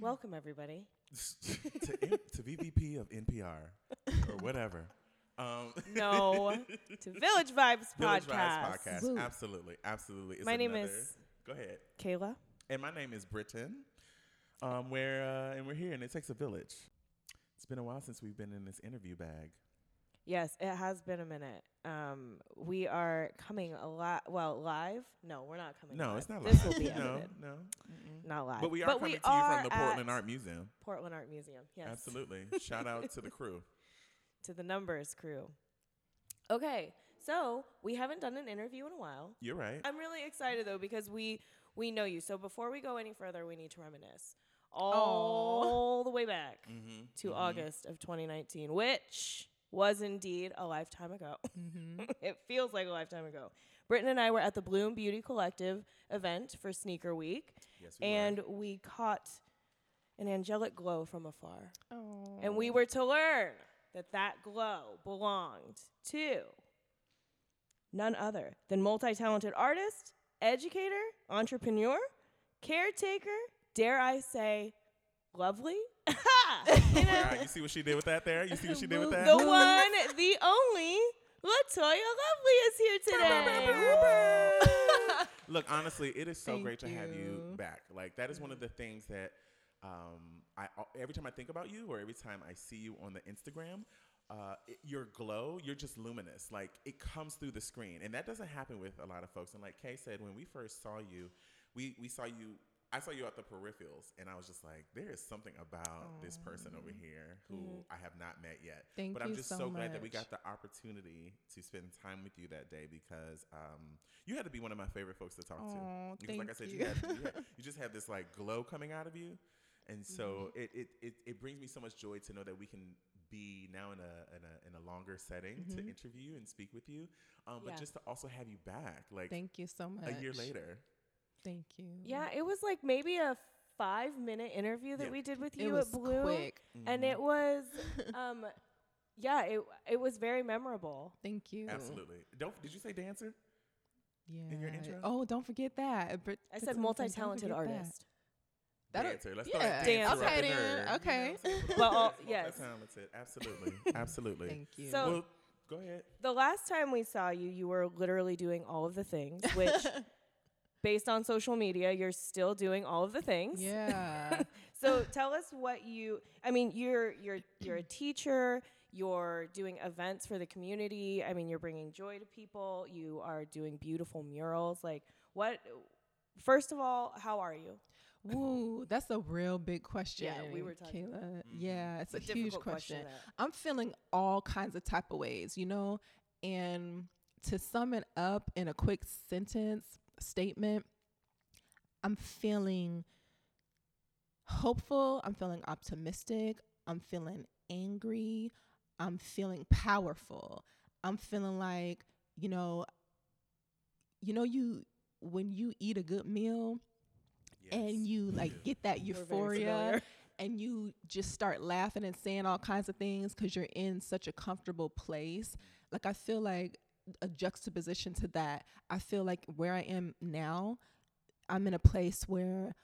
Welcome, everybody. to, N- to VVP of NPR or whatever. Um, No, to Village Vibes Village Podcast. Vibes podcast. Woo. Absolutely, absolutely. It's My name another- is- Go ahead. Kayla. And my name is Britton. Um, where uh, and we're here, and it takes a village. It's been a while since we've been in this interview bag. Yes, it has been a minute. Um, we are coming a lot. Well, live? No, we're not coming. No, live. it's not live. This live. will be no, edited. no. Not live. But we are coming to you from the Portland Art Museum. Portland Art Museum. Yes. Absolutely. Shout out to the crew. To the numbers crew. Okay, so we haven't done an interview in a while. You're right. I'm really excited though because we we know you. So before we go any further, we need to reminisce all the way back Mm-hmm. to August of 2019, which was indeed a lifetime ago. Mm-hmm. it feels like a lifetime ago. Britton and I were at the Bloom Beauty Collective event for Sneaker Week, Yes, we and we caught an angelic glow from afar. Oh. And we were to learn that that glow belonged to none other than multi talented artist, educator, entrepreneur, caretaker, dare I say, lovely? you know, Right, you see what she did with that there? You see what she did with that? the one, the only, Latoya Lovely is here today. Look, honestly, it is so Thank great to have you you. back. Like that is one of the things that um, I every time I think about you, or every time I see you on the Instagram, uh, it, your glow, you're just luminous. Like it comes through the screen, and that doesn't happen with a lot of folks. And like Kay said, when we first saw you, we we saw you. I saw you at the peripherals, and I was just like, "There is something about this person over here who I have not met yet." Thank but I'm just so so glad that we got the opportunity to spend time with you that day because um, you had to be one of my favorite folks to talk Aw, to. Because, like I thank said, you, you. had, you, had, you just have this like glow coming out of you, and so Mm-hmm. it, it, it, it brings me so much joy to know that we can be now in a in a, in a longer setting to Mhm. interview and speak with you, um, but Yeah. just to also have you back like Thank you so much. a year later. Thank you. yeah, it was like maybe a five minute interview that Yeah. we did with it you was at Blue. quick. And Mhm. it was, um, yeah, it, it was very memorable. Thank you. absolutely. Don't did you say dancer? Yeah. in your intro? Oh, don't forget that. Brit- I said multi talented forget that. artist. That'll- dancer. Let's yeah. throw Dance. dancer up Okay in then, there. You know okay. what I'm saying? Well, all- yes. multi-talented. Absolutely. Absolutely. Thank you. So- well, go ahead. The last time we saw you, you were literally doing all of the things, which, based on social media, you're still doing all of the things. yeah. So tell us what you. I mean, you're you're you're a teacher. You're doing events for the community. I mean, you're bringing joy to people. You are doing beautiful murals. Like what? First of all, how are you? Woo, that's a real big question. Yeah, we were talking Kayla. Mhm. Yeah, it's, a, huge difficult question. I'm feeling all kinds of type of ways, you know, and to sum it up in a quick sentence statement, I'm feeling hopeful. I'm feeling optimistic. I'm feeling angry. I'm feeling powerful. I'm feeling like, you know, you know, you when you eat a good meal and you like get that euphoria and you just start laughing and saying all kinds of things because you're in such a comfortable place. Like I feel like a juxtaposition to that. I feel like where I am now, I'm in a place where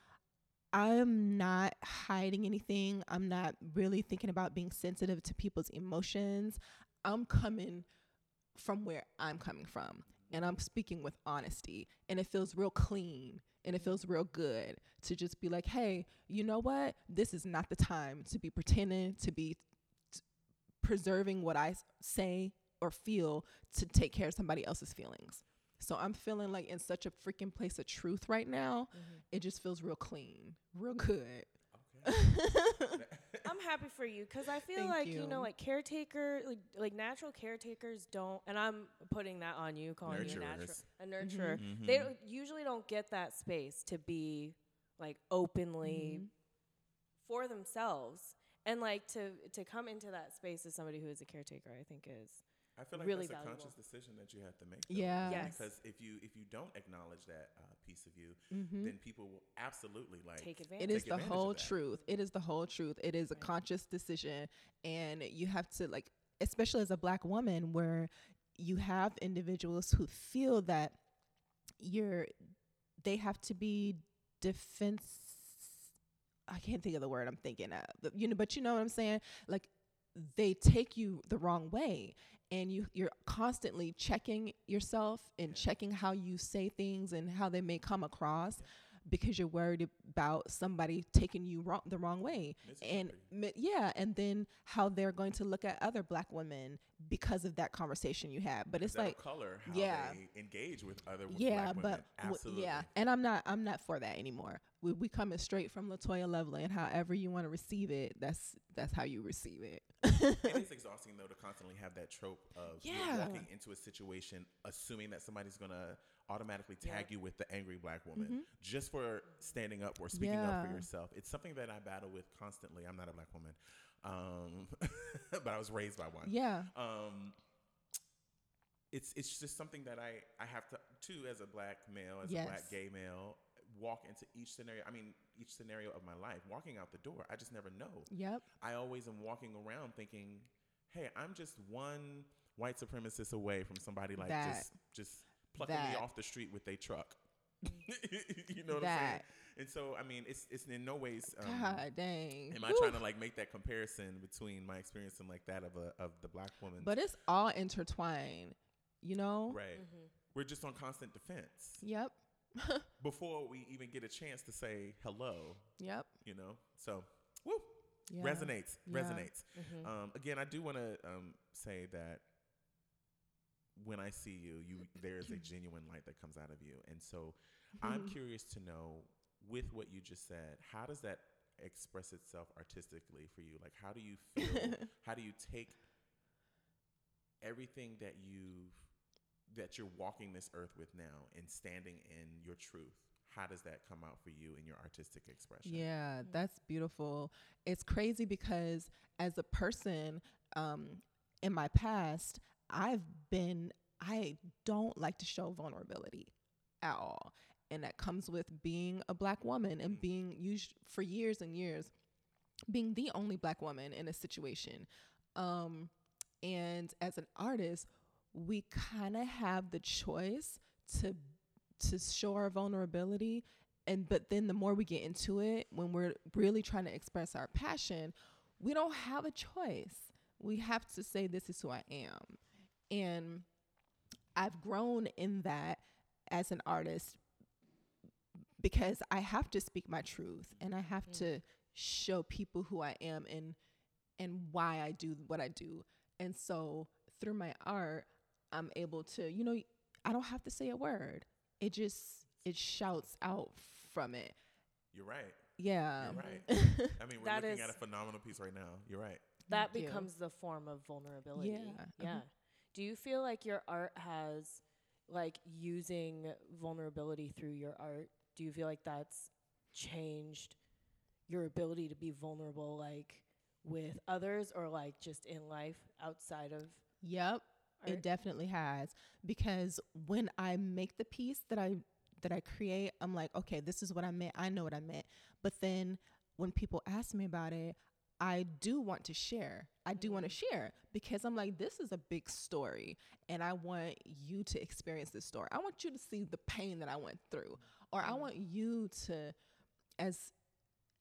I'm not hiding anything. I'm not really thinking about being sensitive to people's emotions. I'm coming from where I'm coming from. And I'm speaking with honesty. And it feels real clean and it feels real good to just be like, hey, you know what? This is not the time to be pretending, to be t- preserving what I say or feel to take care of somebody else's feelings. So I'm feeling like in such a freaking place of truth right now. It just feels real clean, real good. Okay. I'm happy for you because I feel Thank like you. you. know, like caretaker, like like natural caretakers don't, and I'm putting that on you, calling you a natural a nurturer. Mhm. They don't, usually don't get that space to be like openly Mhm. for themselves, and like to to come into that space as somebody who is a caretaker. I think is I feel like really that's valuable. a conscious decision that you have to make. though. Yeah. Yes. Because if you if you don't acknowledge that uh, piece of you, Mhm. then people will absolutely like take advantage. is take the whole truth. It is the whole truth. It is a Right. conscious decision. And you have to, like, especially as a black woman, where you have individuals who feel that you're, they have to be defense, I can't think of the word I'm thinking of. You know, but you know what I'm saying? Like they take you the wrong way and you you're constantly checking yourself and Yeah. checking how you say things and how they may come across because you're worried about somebody taking you wrong the wrong way. And yeah and then how they're going to look at other black women because of that conversation you had. But it's That'll like color how yeah. they engage with other yeah black women. but w- yeah. And i'm not i'm not for that anymore we, we coming straight from latoya lovely and however you want to receive it that's that's how you receive it it is exhausting though to constantly have that trope of Yeah. walking into a situation assuming that somebody's gonna automatically tag you with the angry black woman just for standing up or speaking up for Mm-hmm. Yourself. It's something that I battle with constantly. I'm not a black woman, um, but I was raised by one. yeah Um, it's it's just something that I I have to too as a black male as a black gay male walk into each scenario. I mean each scenario of my life. Walking out the door, I just never know. yep I always am walking around thinking, "Hey, I'm just one white supremacist away from somebody like That. just just plucking me off the street with their truck." you know what I'm saying? And so, I mean, it's it's in no ways. Um, god dang Am I trying to like make that comparison between my experience and like that of a of the black woman? but it's all intertwined you know right, we're just on constant defense yep before we even get a chance to say hello. yep You know, so woo yeah. resonates Yeah. resonates. Um, again, I do want to um, say that when I see you, you there is a genuine light that comes out of you, and so I'm curious to know, with what you just said, how does that express itself artistically for you? Like, how do you feel? how do you take everything that you've that you're walking this earth with now and standing in your truth? How does that come out for you in your artistic expression? Yeah, that's beautiful. It's crazy because as a person, um, in my past, I've been I don't like to show vulnerability at all. And that comes with being a black woman and being used for years and years, being the only black woman in a situation. Um, and as an artist, we kind of have the choice to to show our vulnerability and but then the more we get into it when we're really trying to express our passion we don't have a choice. We have to say this is who i am. And i've grown in that as an artist because i have to speak my truth and i have mm. to show people who i am and and why i do what i do. And so through my art i'm able to you know i don't have to say a word it just it shouts out from it You're right. yeah You're right. I mean, we're That looking is- at a phenomenal piece right now. You're right. that Thank you. becomes the form of vulnerability. Yeah, Yeah. uh-huh. Do you feel like your art has like using vulnerability through your art? Do you feel like that's changed your ability to be vulnerable like with others or like just in life outside of Yep, art? it definitely has because when I make the piece that I that I create, I'm like, okay, this is what I meant. I know what I meant. But then when people ask me about it, I do want to share. I do want to mm. share because I'm like, this is a big story, and I want you to experience this story. I want you to see the pain that I went through, or I mm. want you to, as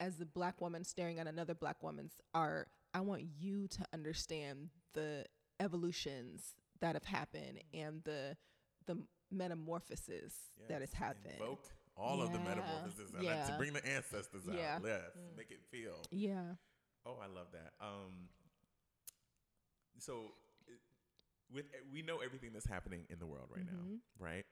as a black woman staring at another black woman's art, I want you to understand the evolutions that have happened and the the metamorphosis that has happened. Invoke all of the Yeah. metamorphoses and uh, to bring the ancestors out. Yeah. Yes. Make it feel. Yeah. Oh, I love that. Um, so with we know everything that's happening in the world right Mm-hmm. now, right?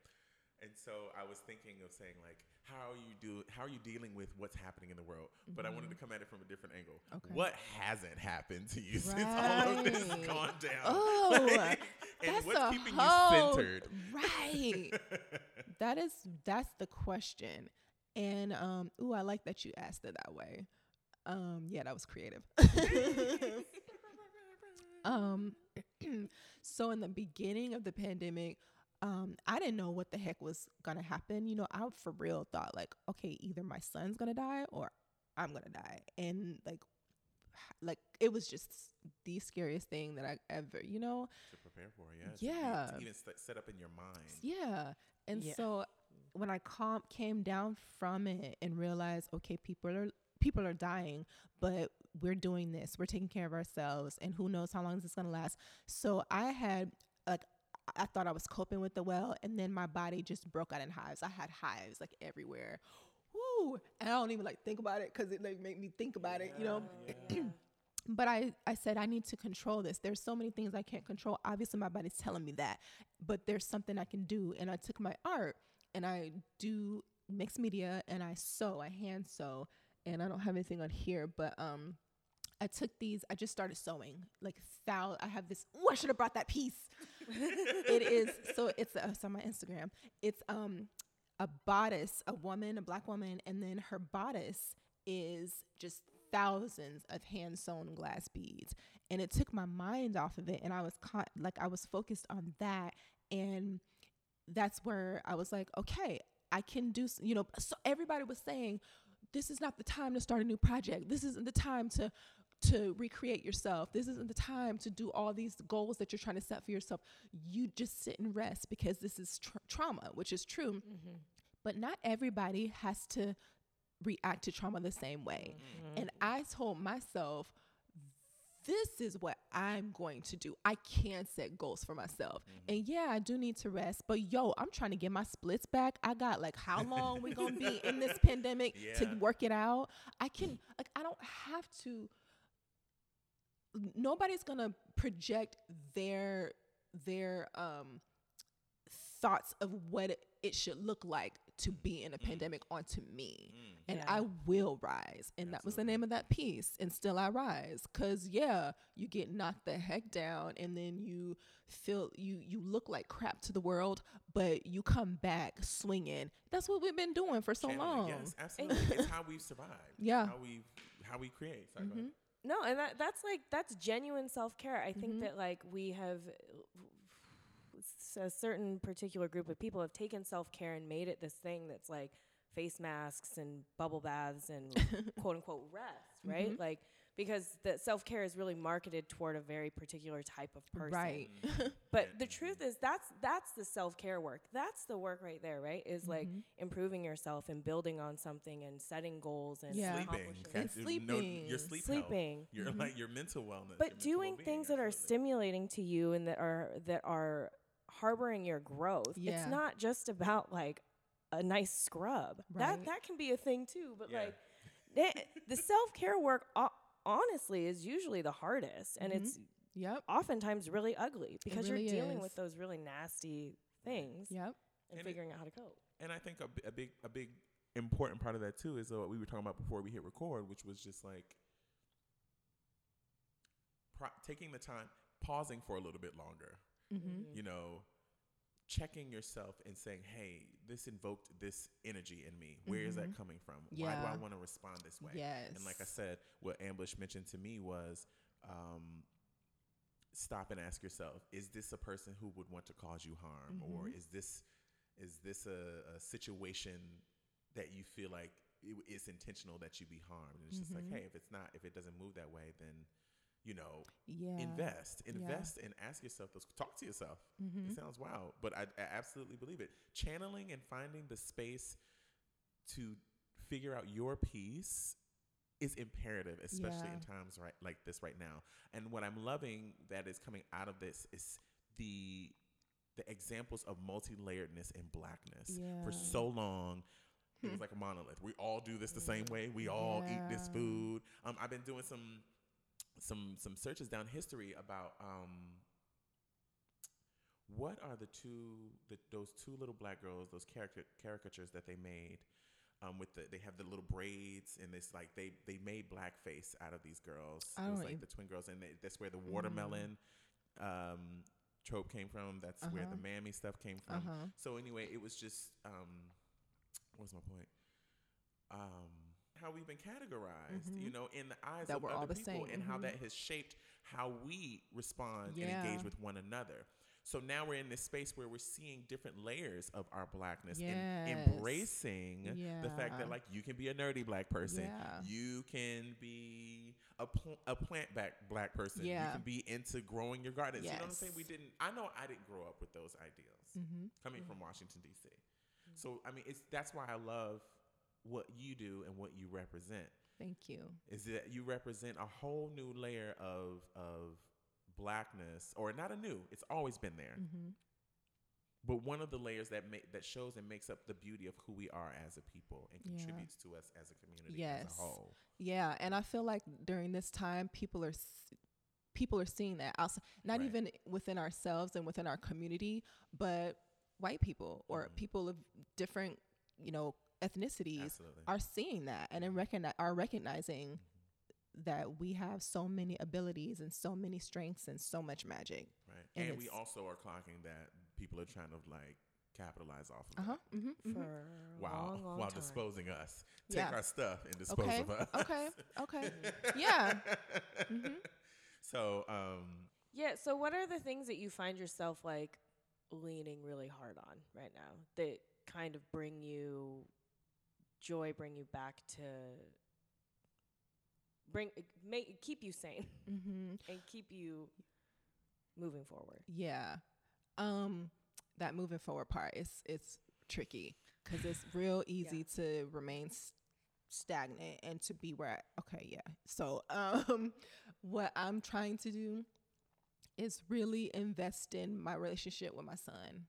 And so I was thinking of saying like, how are you do? How are you dealing with what's happening in the world? But I wanted to come at it from a different angle. Mm-hmm. Okay. What hasn't happened to you since all of this Right. gone down? Oh, Like, and that's what's a keeping whole, you centered? Right. that is that's the question. And um ooh, I like that you asked it that way. Um yeah, that was creative. um so in the beginning of the pandemic, um I didn't know what the heck was going to happen. You know, I for real thought like, okay, either my son's going to die or I'm going to die. And like like it was just the scariest thing that I ever, you know, to prepare for, yeah. Yeah. To even st- set up in your mind. Yeah. And Yeah. so when I calm came down from it and realized, okay, people are people are dying, but we're doing this. We're taking care of ourselves, and who knows how long this is gonna last. So I had like I thought I was coping with the well, and then my body just broke out in hives. I had hives like everywhere. Woo! And I don't even like think about it because it like make me think about it, you know. but I, I said I need to control this. There's so many things I can't control. Obviously, my body's telling me that, but there's something I can do. And I took my art and I do mixed media and I sew, I hand sew, and I don't have anything on here, but um, I took these. I just started sewing like thou. I have this. Oh, I should have brought that piece. It is so. It's, uh, on my Instagram. It's um a bodice, a woman, a black woman, and then her bodice is just thousands of hand sewn glass beads. And it took my mind off of it. And I was like, I was focused on that. And that's where I was like, okay, I can do, you know, so everybody was saying, this is not the time to start a new project. This isn't the time to to recreate yourself. This isn't the time to do all these goals that you're trying to set for yourself. You just sit and rest because this is tra- trauma, which is true. Mm-hmm. But not everybody has to react to trauma the same way. Mm-hmm. And I told myself, this is what I'm going to do. I can set goals for myself. Mm-hmm. And yeah, I do need to rest, but yo, I'm trying to get my splits back. I got like how long we going to be in this pandemic to work it out? I can like I don't have to nobody's going to project their their um thoughts of what it, it should look like to be in a mm. pandemic onto me mm. and Yeah. I will rise. And that was the name of that piece. And still I rise. Cause yeah, you get knocked the heck down and then you feel you you look like crap to the world, but you come back swinging. That's what we've been doing for so Channeling, long. Yes, absolutely. it's how we've survived. Yeah. How we how we create. Sorry, go mm-hmm. ahead. No, and that that's like that's genuine self care. I think Mhm. that like we have a certain particular group of people have taken self care and made it this thing that's like face masks and bubble baths and quote unquote rest, right? Mhm. Like because the self care is really marketed toward a very particular type of person. Right. But the truth is that's that's the self care work. That's the work right there, right? Is like Mhm. improving yourself and building on something and setting goals and Yeah. Sleeping. And Catch- you know, sleeping. your sleep Sleeping. health, your Mhm. like your mental wellness. but mental doing things that are stimulating to you and that are that are harboring your growth Yeah. it's not just about like a nice scrub that Right. that can be a thing too but Yeah. like the, the self-care work ho- honestly is usually the hardest and Mhm. it's Yep. oftentimes really ugly because really you're dealing is. with those really nasty things Yep. and, And it- figuring out how to cope And I think a, a big a big important part of that too is uh, what we were talking about before we hit record, which was just like pro- taking the time, pausing for a little bit longer. Mm-hmm. You know, checking yourself and saying, "Hey, this invoked this energy in me. Where is that coming from? Why do I Mm-hmm. Want to respond this way?" Yes. And like I said, what Ambush mentioned to me was. Um, stop and ask yourself is this a person who would want to cause you harm or Mhm. is this is this a, a situation that you feel like it, it's intentional that you be harmed and it's just like Mhm. hey if it's not if it doesn't move that way then you know Yeah. invest Yeah. invest and ask yourself those talk to yourself. Mm-hmm. it sounds wild but I, I absolutely believe it. Channeling and finding the space to figure out your piece is imperative especially in times right like this right now. And what i'm loving that is coming out of this is the the examples of multi-layeredness and blackness. For so long it was like a monolith. We all do this the same way. We all eat this food. Um, i've been doing some some some searches down history about um what are the two the, those two little black girls those caricature, caricatures that they made um, with the they have the little braids and it's like they they made blackface out of these girls. I it was like ev- the twin girls and they, that's where the watermelon um, trope came from. That's where the Uh-huh. mammy stuff came from. Uh-huh. so anyway it was just um, what was my point? Um, how we've been categorized, you Mhm. know, in the eyes That of other all the people, same, and how mhm. that has shaped how we respond and engage with one another. So now we're in this space where we're seeing different layers of our blackness and Yes. embracing the fact that like you can be a nerdy black person, Yeah. you can be a pl- a plant back black person, you can be into growing your gardens. You know what I'm saying? We didn't. I know I didn't grow up with those ideals Mm-hmm. coming from Washington D.C. So I mean, it's that's why I love what you do and what you represent. Thank you. is that you represent a whole new layer of of blackness, or not a new. It's always been there. Mm-hmm. But one of the layers that ma- that shows and makes up the beauty of who we are as a people and Yeah. contributes to us as a community Yes. as a whole. Yeah, and I feel like during this time, people are s- people are seeing that. Also, not Right. even within ourselves and within our community, but white people or Mhm. people of different, you know, ethnicities Absolutely. are seeing that and then recogni- are recognizing that we have so many abilities and so many strengths and so much magic. right. and And, we also are clocking that people are trying to like capitalize off of Uh huh. that. Mm-hmm, For a Wow. long, long while time. disposing us. Take Yeah. our stuff and dispose Okay. of us. Okay. Okay. Yeah. hmm So, um, Yeah. So, what are the things that you find yourself like leaning really hard on right now that kind of bring you joy, bring you back to bring make keep you sane hmm and keep you moving forward? Yeah. Um, that moving forward part is it's tricky because it's real easy to remain s- stagnant and to be where. I, okay, yeah. So, um, what I'm trying to do is really invest in my relationship with my son,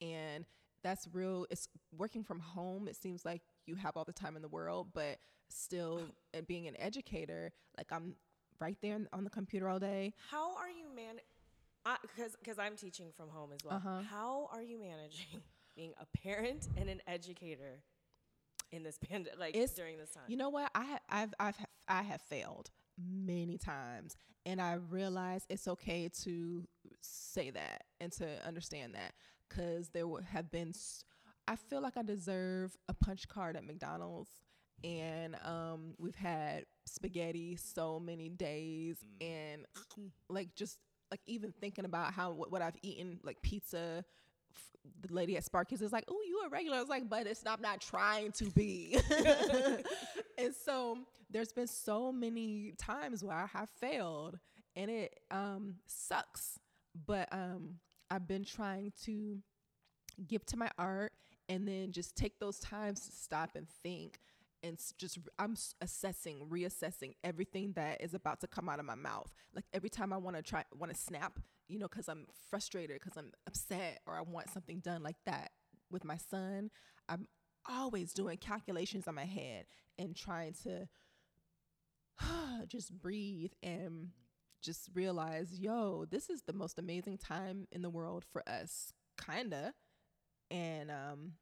and that's real. It's working from home. It seems like you have all the time in the world, but still, and being an educator, like I'm right there on- the computer all day. How are you man? Because because I'm teaching from home as well. Uh-huh. How are you managing being a parent and an educator in this pandemic, like It's- during this time? You know what? I ha- I've I've I have failed many times, and I realize it's okay to say that and to understand that because there have been. S- I feel like I deserve a punch card at McDonald's, and um, we've had spaghetti so many days, and like just like even thinking about how what, what I've eaten, like pizza. f- The lady at Sparky's is like, "Oh, you a regular?" I was like, "But it's not. I'm not trying to be." and so there's been so many times where I have failed, and it um sucks. But um, I've been trying to give to my art, and then just take those times to stop and think and just I'm assessing, reassessing everything that is about to come out of my mouth. Like every time I want to try, want to snap, you know, because I'm frustrated, because I'm upset, or I want something done like that with my son. I'm always doing calculations in my head and trying to just breathe and just realize, yo, this is the most amazing time in the world for us, kinda, and um,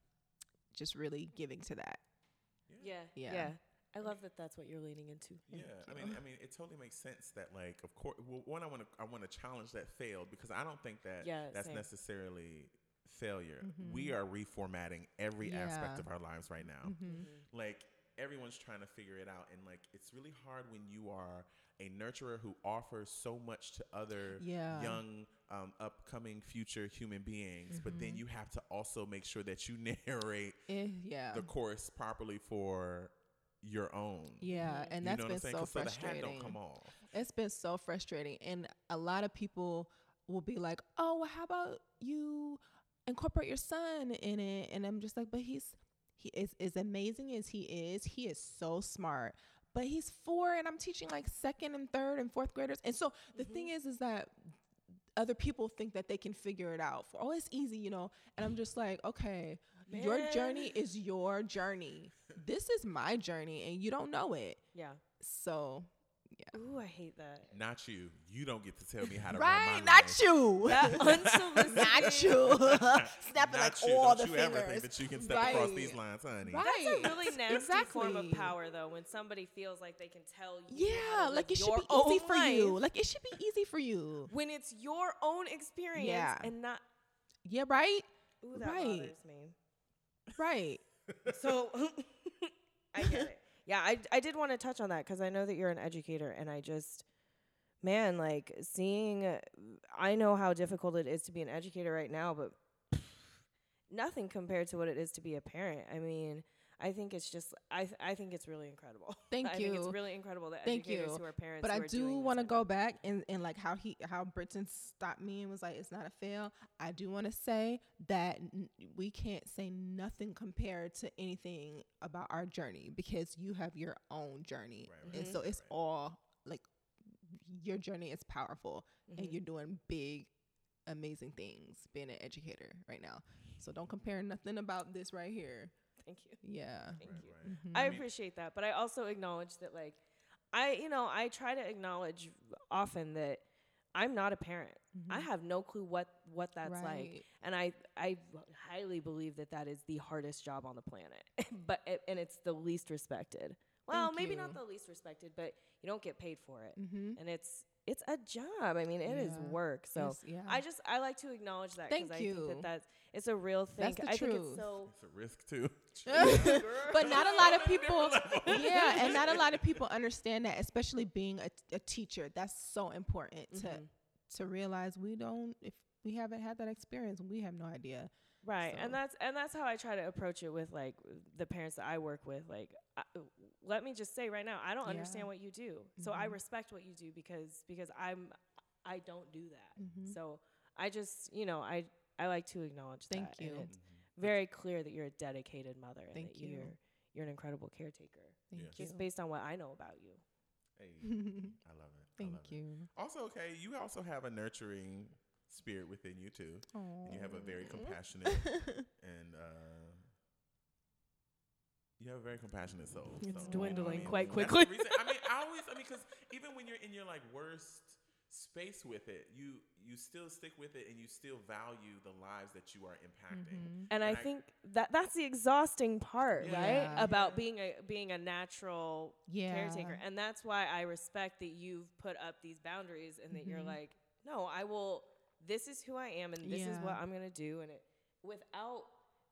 just really giving to that. yeah, Yeah. yeah, I love that. That's what you're leaning into. Yeah, I mean, I mean, it totally makes sense that, like, of course, well, one, I want to, I want to challenge that failed because I don't think that Yeah, that's same. necessarily failure. Mhm. We are reformatting every aspect of our lives right now. Mhm. Like everyone's trying to figure it out, and like it's really hard when you are a nurturer who offers so much to other Yeah. young, um, upcoming future human beings, but then Mhm. you have to also make sure that you narrate Eh, yeah. the course properly for your own. Yeah, and You that's been so so the hat frustrating. don't come off. It's been so frustrating. And a lot of people will be like, oh, well, how about you incorporate your son in it? And I'm just like, but he's, he is as amazing as he is, he is so smart. But he's four and I'm teaching like second and third and fourth graders. And so the mm-hmm. thing is, is that other people think that they can figure it out for, oh, it's easy, you know? And I'm just like, okay, your journey is your journey. This is my journey and you don't know it. Yeah. So, Ooh, I hate that. Not you. You don't get to tell me how to right, run my not you. That unsolicited. not you. Snapping Not like you. all Don't the you ever fingers. think that you can step across these lines, honey. Right. That's a really nasty form of power, though, when somebody feels like they can tell you. how Yeah, to like live it should be easy own for you. Like it should be easy for you. when it's your own experience Yeah. and not. Yeah, right? Ooh, that Right. bothers me. Right. So I get it. Yeah, I I did want to touch on that because I know that you're an educator, and I just, man, like seeing, uh, I know how difficult it is to be an educator right now, but nothing compared to what it is to be a parent. I mean, I think it's just I th- I think it's really incredible. Thank you. I think it's really incredible that Thank educators you. who are parents. But who I are do want to go back and, and like how he how Britton stopped me and was like it's not a fail. I do want to say that n- we can't say nothing compared to anything about our journey because you have your own journey, Right, and right, so it's right. all like your journey is powerful, Mhm. and you're doing big, amazing things being an educator right now. So don't compare nothing about this right here. Thank you. Yeah. Thank Right, you. right. Mhm. I I mean- appreciate that, but I also acknowledge that like I you know, I try to acknowledge often that I'm not a parent. I Mhm. have no clue what what that's like. And I I highly believe that that is the hardest job on the planet. but it, and it's the least respected. Well, Thank maybe you. not the least respected, but you don't get paid for it. Mm-hmm. And it's it's a job. I mean, it is Yeah. work. So yeah. I just I like to acknowledge that Thank I you. think that that's it's a real thing. That's the I think it's truth. so It's a risk too. but not a lot of people yeah and not a lot of people understand that especially being a, a teacher that's so important Mhm. to to realize we don't if we haven't had that experience we have no idea Right, So- and that's and that's how I try to approach it with like the parents that I work with. Like, I, let me just say right now, I don't Yeah. understand what you do, so I Mhm. respect what you do because because I'm I don't do that. Mhm. So I just you know I I like to acknowledge Thank that. and you. it's very clear that you're a dedicated mother. and Thank that you. You're you're an incredible caretaker, thank Yes. just you based on what I know about you. Hey, I love it. I thank love it. you Also, okay, you also have a nurturing spirit within you too, and you have a very compassionate and uh, you have a very compassionate soul. It's so, you know, dwindling I mean, quite quickly. reason- I mean, I always, I mean, because even when you're in your like worst space with it, you you still stick with it, and you still value the lives that you are impacting. Mhm. And I And I- think that that's the exhausting part, right? Yeah. About being a being a natural yeah caretaker. And that's why I respect that you've put up these boundaries and that you're Mhm. like, no, I will. This is who I am, and this is what I'm gonna do, and it without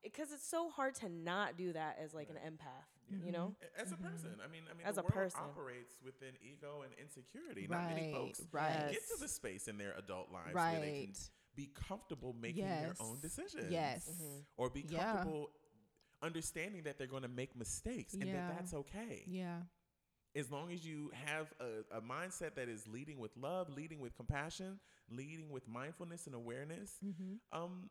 because it's so hard to not do that as like an empath, you know. As a Mhm. person, I mean, I mean, As the a world person. operates within ego and insecurity. Not many folks right get to the space in their adult lives where they can be comfortable making yes their own decisions. yes Mhm. Or be Yeah. comfortable understanding that they're going to make mistakes and Yeah. that that's okay. yeah As long as you have a, a mindset that is leading with love, leading with compassion, leading with mindfulness and awareness. mm-hmm. Um,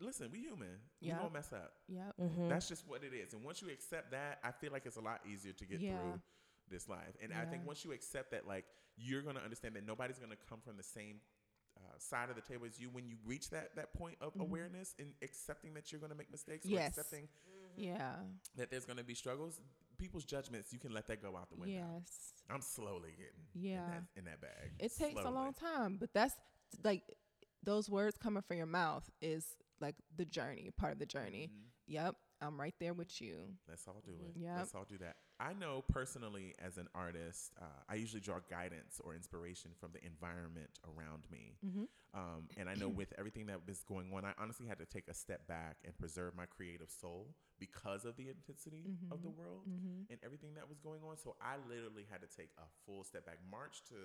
listen, we human. We Yeah. gonna mess up. yep Mhm. That's just what it is. And once you accept that, I feel like it's a lot easier to get Yeah. through this life. And I think once you accept that, like, you're going to understand that nobody's going to come from the same uh, side of the table as you when you reach that, that point of Mhm. awareness and accepting that you're going to make mistakes Yes. or accepting yeah that there's going to be struggles, people's judgments, you can let that go out the window. yes I'm slowly getting Yeah. in, that, in that bag. it takes a long time but that's like those words coming from your mouth is like the journey part of the journey Mhm. yep i'm right there with you Let's all do it. Yep. Let's all do that. I know personally, as an artist, uh, I usually draw guidance or inspiration from the environment around me. mm-hmm. Um, and I know with everything that was going on, I honestly had to take a step back and preserve my creative soul because of the intensity of the world Mm-hmm. and everything that was going on. So I literally had to take a full step back. March to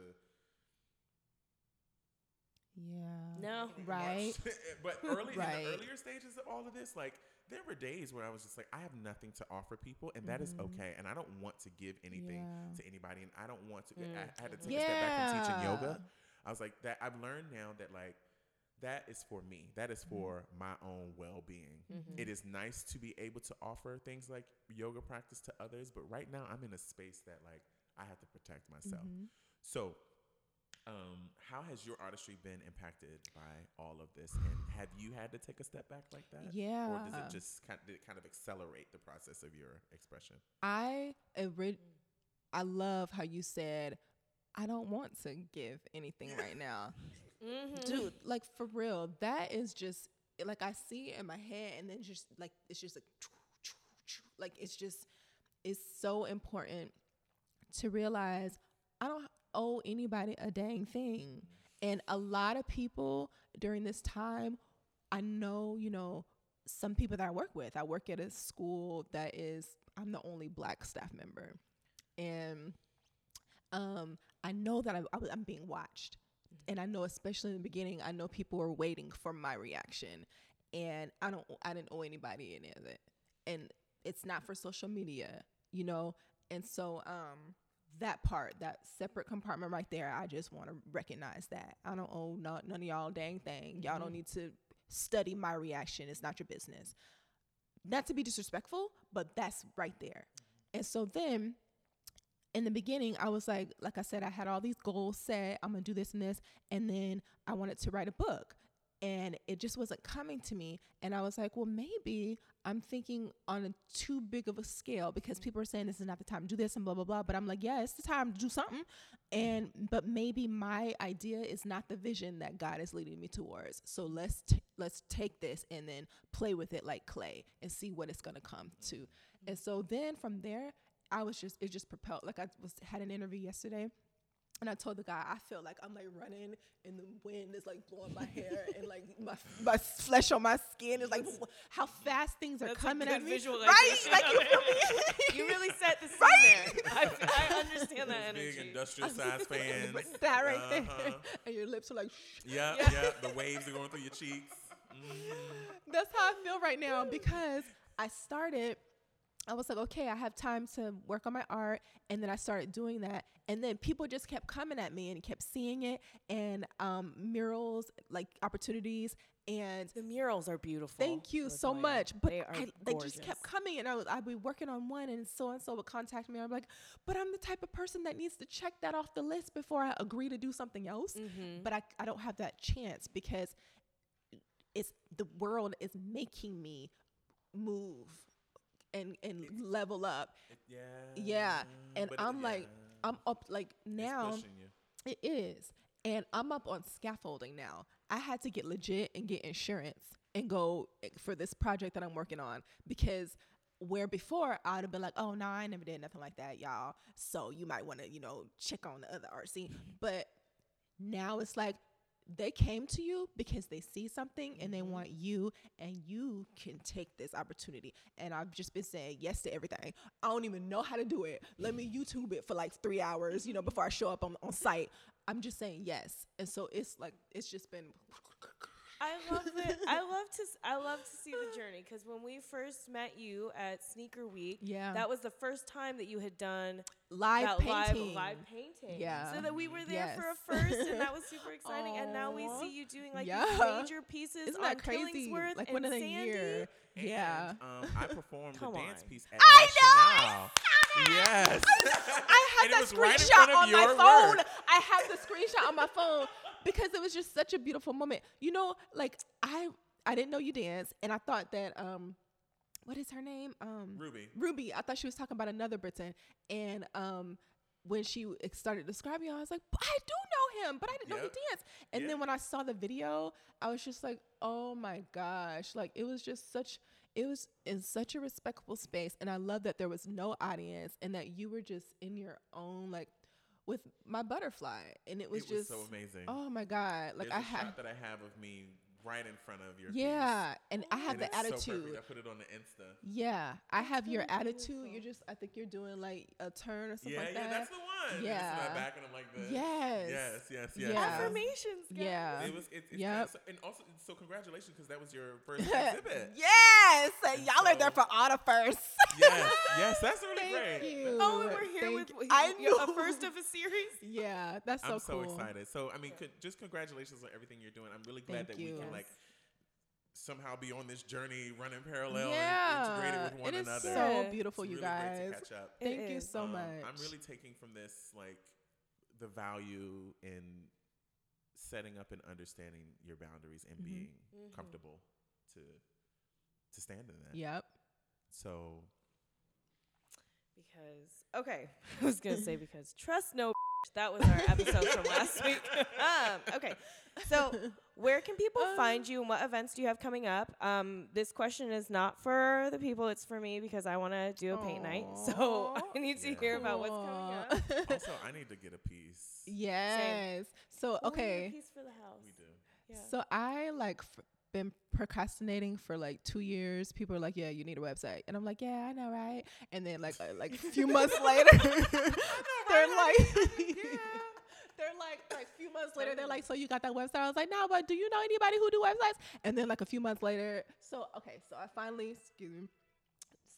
yeah No. Right. But early in Right. the earlier stages of all of this, like there were days where I was just like, I have nothing to offer people, and that is Mhm. okay. And I don't want to give anything Yeah. to anybody, and I don't want to. Mm, I, I had to take a step back from teaching Yeah. yoga. I was like, that I've learned now that like that is for me. That is for my own well being. Mhm. It is nice to be able to offer things like yoga practice to others, but right now I'm in a space that like I have to protect myself. Mhm. So, um, how has your artistry been impacted by all of this, and have you had to take a step back like that? yeah Or does it just kind did it kind of accelerate the process of your expression? I I love how you said I don't want to give anything right now. Mhm. Dude, like for real, that is just like I see it in my head and then just like it's just like like it's just it's so important to realize I don't owe anybody a dang thing. And a lot of people during this time, I know, you know, some people that I work with. I work at a school that is I'm the only black staff member. And um I know that I, I, am being watched. And I know especially in the beginning, I know people were waiting for my reaction. And I don't I didn't owe anybody any of it. And it's not for social media, you know? And so um that part, that separate compartment right there, I just want to recognize that. I don't owe not, none of y'all dang thing. Y'all don't mm-hmm. need to study my reaction. It's not your business. Not to be disrespectful, but that's right there. Mm-hmm. And so then in the beginning, I was like, like I said, I had all these goals set. I'm gonna do this and this, and then I wanted to write a book, and it just wasn't coming to me. And I was like, well, maybe I'm thinking on a too big of a scale because mm-hmm. people are saying this is not the time to do this and blah blah blah. But I'm like, yeah, it's the time to do something. And but maybe my idea is not the vision that God is leading me towards. So let's t- let's take this and then play with it like clay and see what it's gonna come to. Mm-hmm. And so then from there, I was just it just propelled. Like I was had an interview yesterday. And I told the guy, I feel like I'm like running and the wind is like blowing my hair and like my, my flesh on my skin is like how fast things are That's a coming good at me. visualization. Right? Like you feel me? you really set the scene Right? there. I, I understand that Those energy. Big industrial size fans. That right there. Uh-huh. And your lips are like, Yeah, Yeah. yeah. The waves are going through your cheeks. Mhm. That's how I feel right now because I started. I was like, okay, I have time to work on my art, and then I started doing that, and then people just kept coming at me and kept seeing it, and um, murals, like opportunities, and The murals are beautiful. Thank you so much. But they, I, they just kept coming, and I was I'd be working on one, and so and so would contact me. I'm like, but I'm the type of person that needs to check that off the list before I agree to do something else. Mhm. But I I don't have that chance because it's the world is making me move and and level up. It- yeah. Yeah, and but I'm like, yeah. I'm up like now. It is. And I'm up on scaffolding now. I had to get legit and get insurance and go eh, for this project that I'm working on because where before I'd have been like, oh no, I never did nothing like that, y'all. So you might want to, you know, check on the other art scene. But now it's like they came to you because they see something and they mm-hmm. want you and you can take this opportunity. And i've just been saying yes to everything. I don't even know how to do it. Let me youtube it for like three hours you know before i show up on, on site. I'm just saying yes. And so it's like it's just been I love it. I love to. s- I love to see the journey. Because when we first met you at Sneaker Week, yeah. that was the first time that you had done live that painting live live painting. Yeah. So that we were there for a first, and that was super exciting. and now we see you doing like Yeah. these major pieces isn't on that crazy Killingsworth like and one of the Sandy. year yeah And, um, I performed Come the dance piece at I know, Yes. I have that was right screenshot on my your phone. work. I have the screenshot on my phone because it was just such a beautiful moment. You know, like I I didn't know you dance, and I thought that um, what is her name? Um, Ruby. Ruby. I thought she was talking about another Britton, and um. When she started describing I was like, I do know him, but I didn't know he danced. And Yep. then when I saw the video, I was just like, oh my gosh. Like, it was just such, it was in such a respectful space. And I love that there was no audience and that you were just in your own, like, with my butterfly. And it was it was just, so amazing. oh my God. Like, There's I had, that I have of me right in front of your yeah. And I have And the it's so attitude. perfect. I put it on the Insta. yeah. I have your attitude. You're just, I think you're doing like a turn or something Yeah, like yeah, that. that's the one. And it's Yeah. my back and I'm like this. Yes. Yes, yes, yes. Yeah. Affirmations. guys. Yeah. It was. It, it's Yep. kinda and also, so congratulations because that was your first exhibit. yes. And Y'all are there for all the first. yes, yes, that's really Thank great. you. Oh, and we're here Thank with you. I you- a knew. first of a series. Yeah, that's so I'm so excited. So I mean, could, just congratulations on everything you're doing. I'm really glad Thank that we can Yes. like somehow be on this journey, running parallel, yeah, and integrated with one it is another. so beautiful, It's you really guys. Great to catch up. It Thank you is. so Um, much. I'm really taking from this like the value in setting up and understanding your boundaries and Mhm. being Mhm. comfortable to to stand in that. Yep. So Because okay, I was gonna say because trust no. That was our episode from last week. um, okay, so where can people find you and what events do you have coming up? Um, this question is not for the people; it's for me because I want to do a paint night. So I need to Yeah. hear about what's coming up. also, I need to get a piece. yes. So We'll need a okay. piece for the house. We do. Yeah. So I like f- been procrastinating for like two years. People are like, "Yeah, you need a website," and I'm like, "Yeah, I know, right?" And then like uh, like a few months later, they're like, "Yeah," they're like like a few months later, they're like, "So you got that website?" I was like, "No, but do you know anybody who do websites?" And then like a few months later, so okay, so I finally excuse me.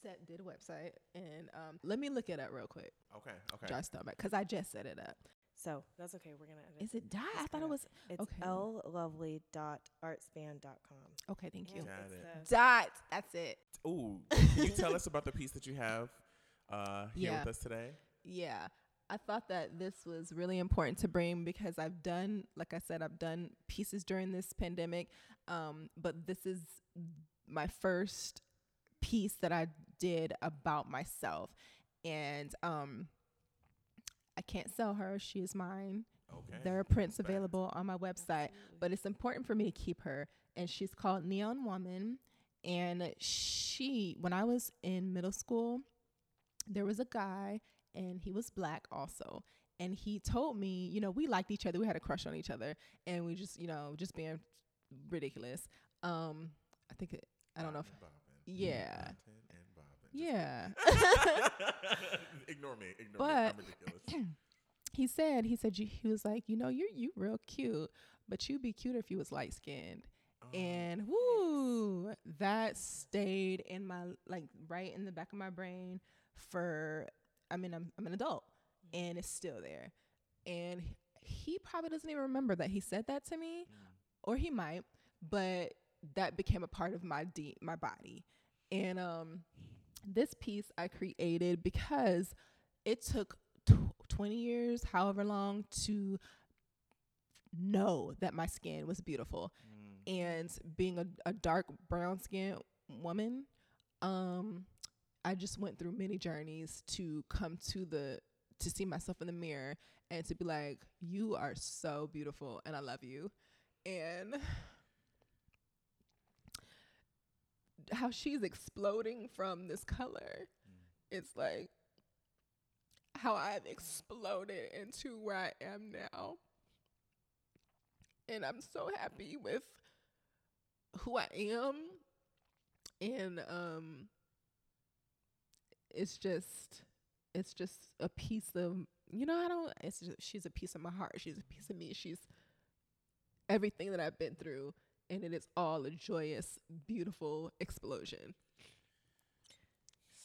Set did a website, and um, let me look it up real quick. Okay. Okay. Just start because I just set it up. So that's okay. We're gonna edit. Is it dot? I thought it was. It's okay. llovely.artspan.com. Okay, thank you. And Got it. Dot. That's it. Ooh, can you tell us about the piece that you have uh, here Yeah. with us today? Yeah. I thought that this was really important to bring because I've done, like I said, I've done pieces during this pandemic. Um, but this is my first piece that I did about myself. And um, I can't sell her. She is mine. Okay. There are prints Fact. available on my website, Absolutely. but it's important for me to keep her. And she's called Neon Woman. And she, when I was in middle school, there was a guy, and he was black also. And he told me, you know, we liked each other. We had a crush on each other, and we just, you know, just being ridiculous. Um, I think it, I don't know if, Bobbin, yeah. Bobbin, and Bobbin. Just- yeah. ignore me. Ignore me. But- I'm ridiculous. he said, he said, you, he was like, you know, you're you real cute, but you'd be cuter if you was light skinned. Oh, and whoo, that stayed in my like right in the back of my brain for. I mean, I'm I'm an adult, and it's still there. And he probably doesn't even remember that he said that to me, mm, or he might, but that became a part of my de- my body. And um, this piece I created because it took tw- 20 years, however long, to know that my skin was beautiful mm. and being a, a dark brown skin woman um i just went through many journeys to come to the to see myself in the mirror and to be like you are so beautiful and i love you and how she's exploding from this color it's like how i've exploded into where i am now and I'm so happy with who I am. And um it's just it's just a piece of you know, I don't it's just she's a piece of my heart. She's a piece of me. She's everything that I've been through and it is all a joyous, beautiful explosion.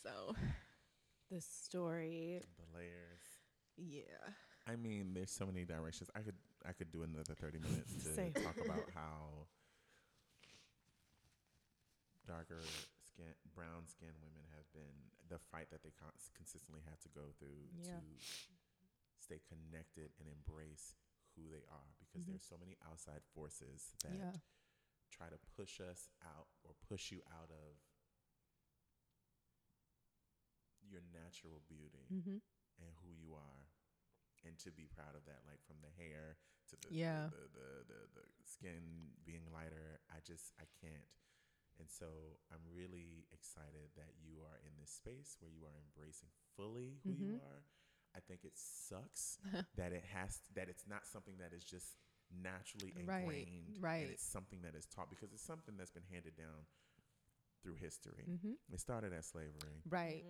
So the story. The layers. yeah. I mean, there's so many directions. I could I could do another 30 minutes to Same. talk about how darker skin, brown skin women have been the fight that they cons- consistently have to go through Yeah. to stay connected and embrace who they are because Mhm. there's so many outside forces that Yeah. Try to push us out or push you out of your natural beauty Mhm. and who you are and to be proud of that like from the hair to the Yeah. the, the, the, the, the skin being lighter i just i can't and so i'm really excited that you are in this space where you are embracing fully who you Mhm. are i think it sucks that it has that it's not something that is just naturally ingrained right. and it's something that is taught because it's something that's been handed down through history Mhm. it started as slavery Right.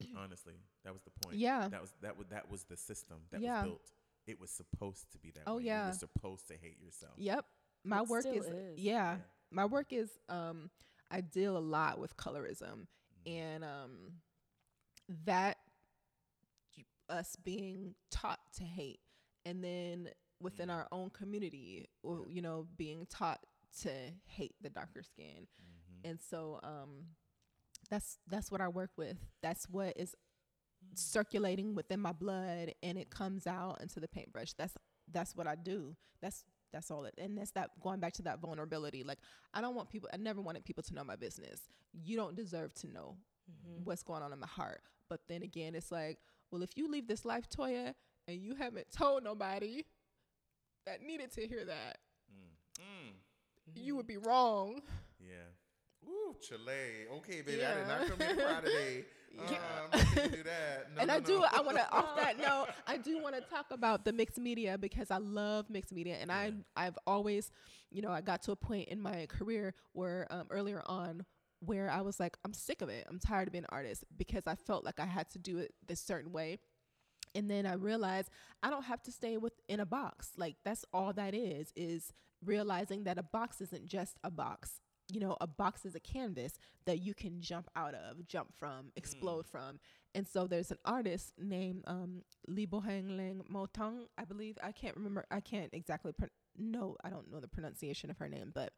Mhm. honestly that was the point Yeah. that was that was that was the system that Yeah. was built. It was supposed to be that Oh, way. You yeah. were supposed to hate yourself. Yep. My It work is, is. yeah. Yeah. My work is um I deal a lot with colorism Mm. and um that us being taught to hate and then within our own community or you know being taught to hate the darker skin. Mhm. and so um that's that's what I work with. That's what is circulating within my blood and it comes out into the paintbrush. That's that's what I do. That's that's all it and that's that going back to that vulnerability. Like I don't want people I never wanted people to know my business. You don't deserve to know Mhm. what's going on in my heart. But then again it's like well if you leave this life Toya and you haven't told nobody that needed to hear that Mm. Mm. you would be wrong Yeah. Ooh, Chile. Okay, baby. yeah. I did not come here Friday. Yeah. Um, do that. No, and no, I do. no. I want to off that note. I do want to talk about the mixed media because I love mixed media, and I I've always, you know, I got to a point in my career where um, earlier on where I was like, I'm sick of it. I'm tired of being an artist because I felt like I had to do it this certain way. And then I realized I don't have to stay within a box. Like that's all that is is realizing that a box isn't just a box. you know, a box is a canvas that you can jump out of, jump from, explode from. And so there's an artist named um, Li Boheng Motang, I believe. I can't remember. I can't exactly pro- no, I don't know the pronunciation of her name, but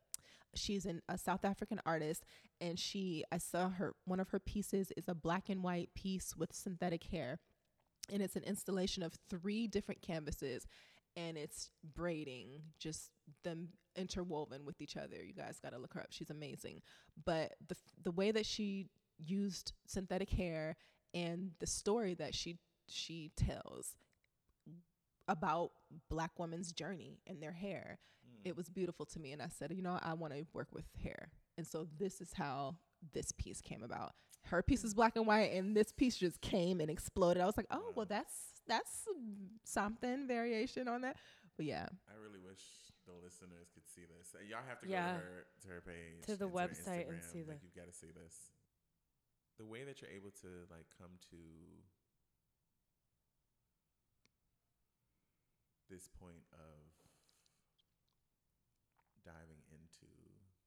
she's an, a South African artist, and she I saw her one of her pieces is a black and white piece with synthetic hair, and it's an installation of three different canvases, and it's braiding, just them interwoven with each other. You guys got to look her up. She's amazing. But the the way that she used synthetic hair and the story that she she tells about black women's journey and their hair mm. it was beautiful to me and i said you know i want to work with hair and so this is how this piece came about her piece is black and white and this piece just came and exploded i was like oh well that's that's something variation on that but yeah I really wish the listeners could see this. Y'all have to Yeah. go to her to her page, To the and her website and see the- Like you've got to see this. The way that you're able to like come to this point of diving into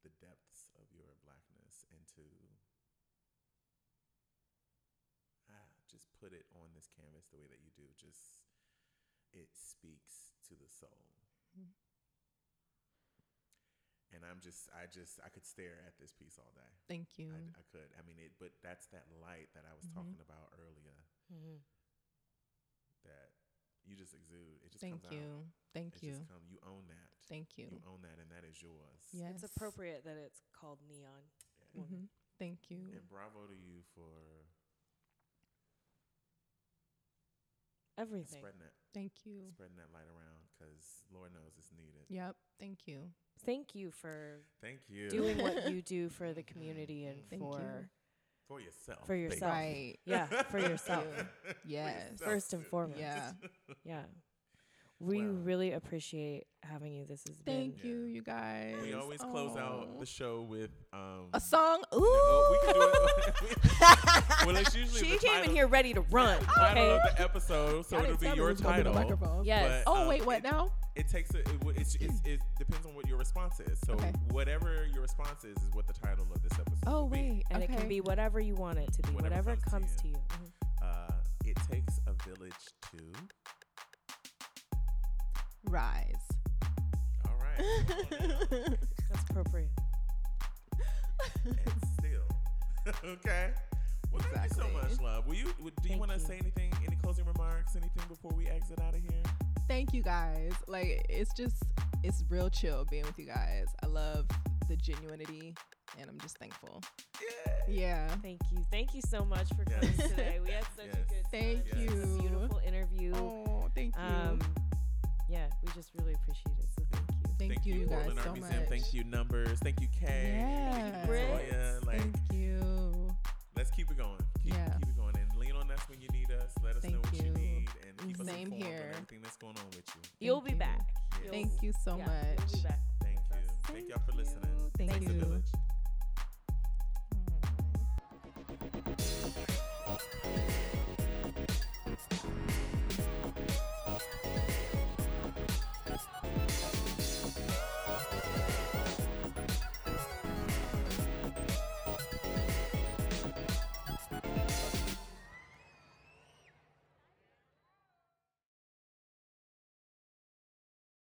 the depths of your blackness and to ah, just put it on this the way that you do just it speaks to the soul. Mhm. and i'm just i just i could stare at this piece all day. Thank you. I, I could. I mean it but that's that light that i was Mhm. talking about earlier. Mhm. that you just exude it just thank comes you. Out thank it you. just come you own that. Thank you. You own that and that is yours. Yes. It's appropriate that it's called neon. Yeah. hmm thank you. And bravo to you for Everything. spreading that thank you spreading that light around because lord knows it's needed yep thank you Thank you for thank you doing what you do for the community and Thank you. for for yourself For baby. yourself. right yeah, for yourself. you. yes yourself. First and foremost. yeah Yeah. We Wow. really appreciate having you. This has been. thank been you Yeah. you guys we always close out Oh. the show with um a song ooh oh, we can do it. well it's usually She the came title, in here ready to run. title Okay. of the episode so Y'all it'll be your it gonna be the title. Yes. but, oh um, wait what it- now it takes a, it, it's, it's, it depends on what your response is. So Okay. whatever your response is is what the title of this episode. oh will be. wait and okay. it can be whatever you want it to be, Whatever whatever, comes comes to to you. you. Mhm. Uh, it takes a village to. rise All right. come on now. That's appropriate. and still. okay. Well, thank you so much, love. Will you? Would, do you want to say anything? Any closing remarks? Anything before we exit out of here? thank you guys like it's just it's real chill being with you guys i love the genuinity and i'm just thankful Yeah. yeah Thank you. Thank you so much for Yes. coming today. We had such Yes. a good time. Thank This was you. a beautiful interview. oh thank you Um, yeah, we just really appreciate it. So thank you. thank, you, you guys Portland so Art much Museum. Thank you, Numbers. Thank you, Kay. Yeah. Thank you, Brits. Like, thank you let's keep it going. Keep, yeah. keep it going and lean on us when you need us. Let us Thank know what you. you. need and keep Same us informed here. on everything that's going on with you. You'll be you. back. Yes. Thank you so yeah, much. You'll be back. Thank you. Thank, Thank y'all for listening. Thank, Thank you. Village. Mm-hmm.